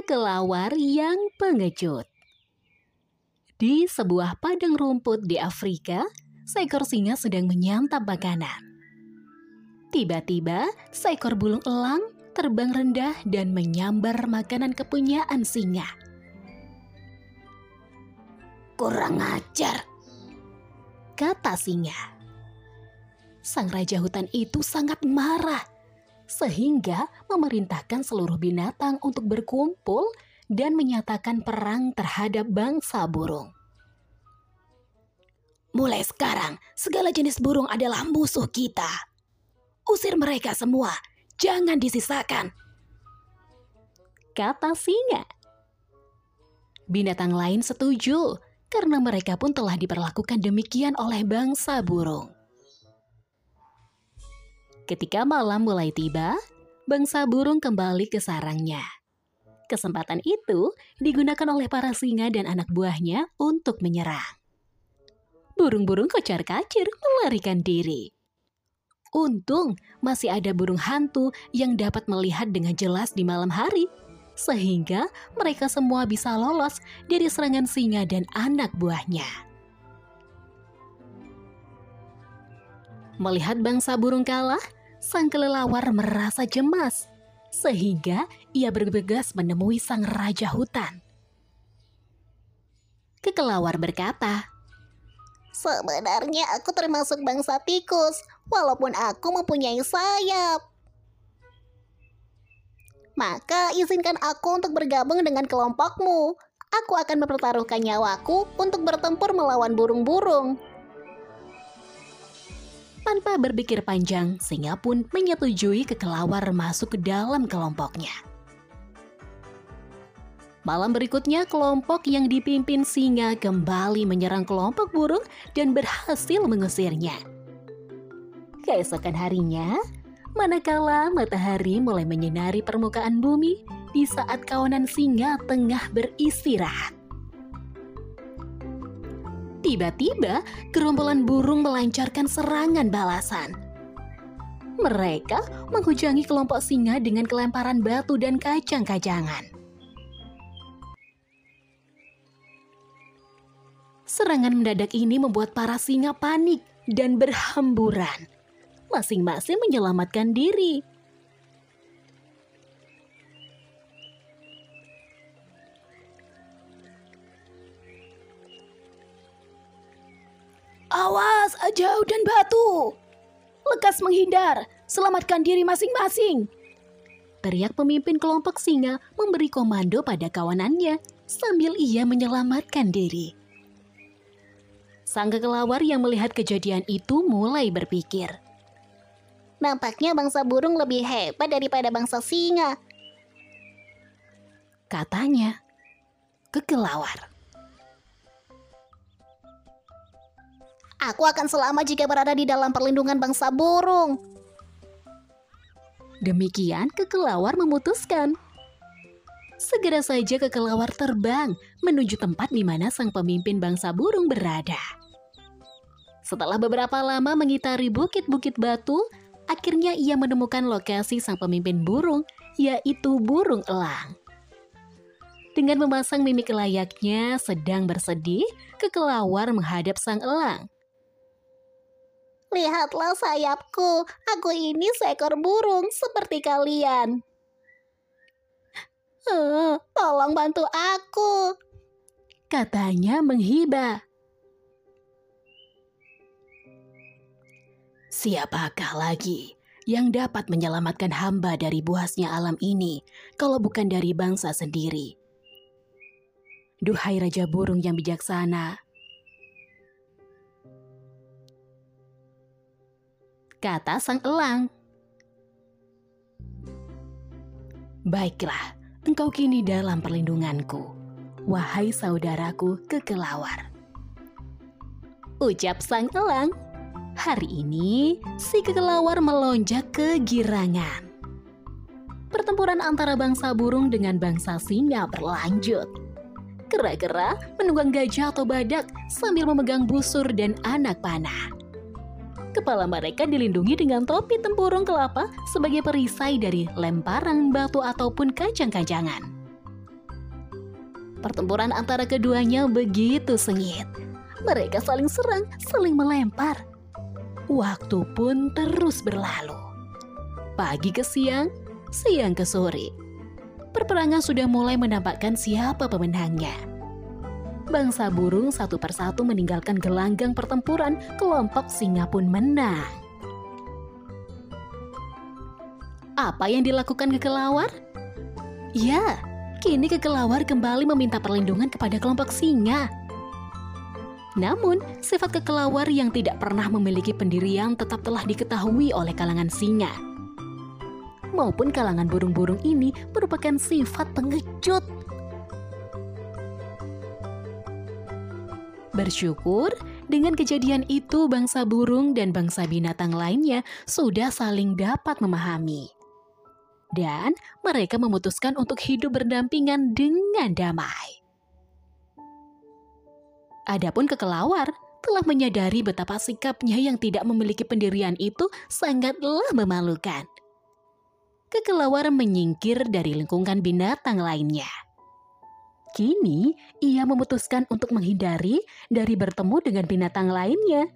kekelawar yang pengecut. Di sebuah padang rumput di Afrika, seekor singa sedang menyantap makanan. Tiba-tiba, seekor burung elang terbang rendah dan menyambar makanan kepunyaan singa. Kurang ajar, kata singa. Sang raja hutan itu sangat marah, sehingga memerintahkan seluruh binatang untuk berkumpul dan menyatakan perang terhadap bangsa burung. Mulai sekarang, segala jenis burung adalah musuh kita. Usir mereka semua, jangan disisakan. Kata singa. Binatang lain setuju karena mereka pun telah diperlakukan demikian oleh bangsa burung. Ketika malam mulai tiba, bangsa burung kembali ke sarangnya. Kesempatan itu digunakan oleh para singa dan anak buahnya untuk menyerang. Burung-burung kocar-kacir melarikan diri. Untung masih ada burung hantu yang dapat melihat dengan jelas di malam hari sehingga mereka semua bisa lolos dari serangan singa dan anak buahnya. Melihat bangsa burung kalah, sang kelelawar merasa cemas, sehingga ia bergegas menemui sang raja hutan. Kekelawar berkata, Sebenarnya aku termasuk bangsa tikus, walaupun aku mempunyai sayap. Maka izinkan aku untuk bergabung dengan kelompokmu. Aku akan mempertaruhkan nyawaku untuk bertempur melawan burung-burung. Tanpa berpikir panjang, singa pun menyetujui kekelawar masuk ke dalam kelompoknya. Malam berikutnya, kelompok yang dipimpin singa kembali menyerang kelompok burung dan berhasil mengusirnya. Keesokan harinya, manakala matahari mulai menyinari permukaan bumi di saat kawanan singa tengah beristirahat. Tiba-tiba, gerombolan burung melancarkan serangan balasan. Mereka menghujangi kelompok singa dengan kelemparan batu dan kacang-kacangan. Serangan mendadak ini membuat para singa panik dan berhamburan masing-masing menyelamatkan diri. Awas, jauh dan batu. Lekas menghindar, selamatkan diri masing-masing. Teriak pemimpin kelompok singa memberi komando pada kawanannya sambil ia menyelamatkan diri. Sang kelawar yang melihat kejadian itu mulai berpikir. Nampaknya bangsa burung lebih hebat daripada bangsa singa. Katanya, kekelawar. Aku akan selamat jika berada di dalam perlindungan bangsa burung. Demikian kekelawar memutuskan. Segera saja kekelawar terbang menuju tempat di mana sang pemimpin bangsa burung berada. Setelah beberapa lama mengitari bukit-bukit batu, akhirnya ia menemukan lokasi sang pemimpin burung, yaitu burung elang. Dengan memasang mimik layaknya sedang bersedih, kekelawar menghadap sang elang. Lihatlah sayapku, aku ini seekor burung seperti kalian. Uh, tolong bantu aku. Katanya menghibah. Siapakah lagi yang dapat menyelamatkan hamba dari buasnya alam ini kalau bukan dari bangsa sendiri? Duhai Raja Burung yang bijaksana, kata sang elang. Baiklah, engkau kini dalam perlindunganku, wahai saudaraku kekelawar. Ucap sang elang. Hari ini, si kekelawar melonjak ke girangan. Pertempuran antara bangsa burung dengan bangsa singa berlanjut. Kera-kera menunggang gajah atau badak sambil memegang busur dan anak panah. Kepala mereka dilindungi dengan topi tempurung kelapa sebagai perisai dari lemparan batu ataupun kacang-kacangan. Pertempuran antara keduanya begitu sengit. Mereka saling serang, saling melempar. Waktu pun terus berlalu. Pagi ke siang, siang ke sore. Perperangan sudah mulai menampakkan siapa pemenangnya. Bangsa burung satu persatu meninggalkan gelanggang pertempuran, kelompok singa pun menang. Apa yang dilakukan kekelawar? Ya, kini kekelawar kembali meminta perlindungan kepada kelompok singa. Namun, sifat kekelawar yang tidak pernah memiliki pendirian tetap telah diketahui oleh kalangan singa. Maupun kalangan burung-burung ini merupakan sifat pengecut Bersyukur dengan kejadian itu bangsa burung dan bangsa binatang lainnya sudah saling dapat memahami. Dan mereka memutuskan untuk hidup berdampingan dengan damai. Adapun kekelawar telah menyadari betapa sikapnya yang tidak memiliki pendirian itu sangatlah memalukan. Kekelawar menyingkir dari lingkungan binatang lainnya. Kini, ia memutuskan untuk menghindari dari bertemu dengan binatang lainnya.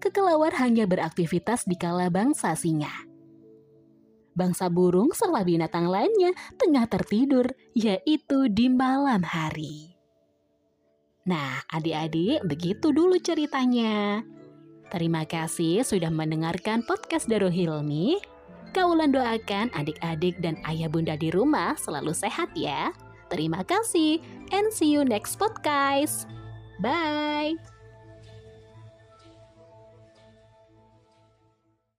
Kekelawar hanya beraktivitas di kala bangsa singa. Bangsa burung serta binatang lainnya tengah tertidur, yaitu di malam hari. Nah, adik-adik, begitu dulu ceritanya. Terima kasih sudah mendengarkan podcast Darul Hilmi. Kaulan doakan adik-adik dan ayah bunda di rumah selalu sehat ya. Terima kasih and see you next podcast. Bye.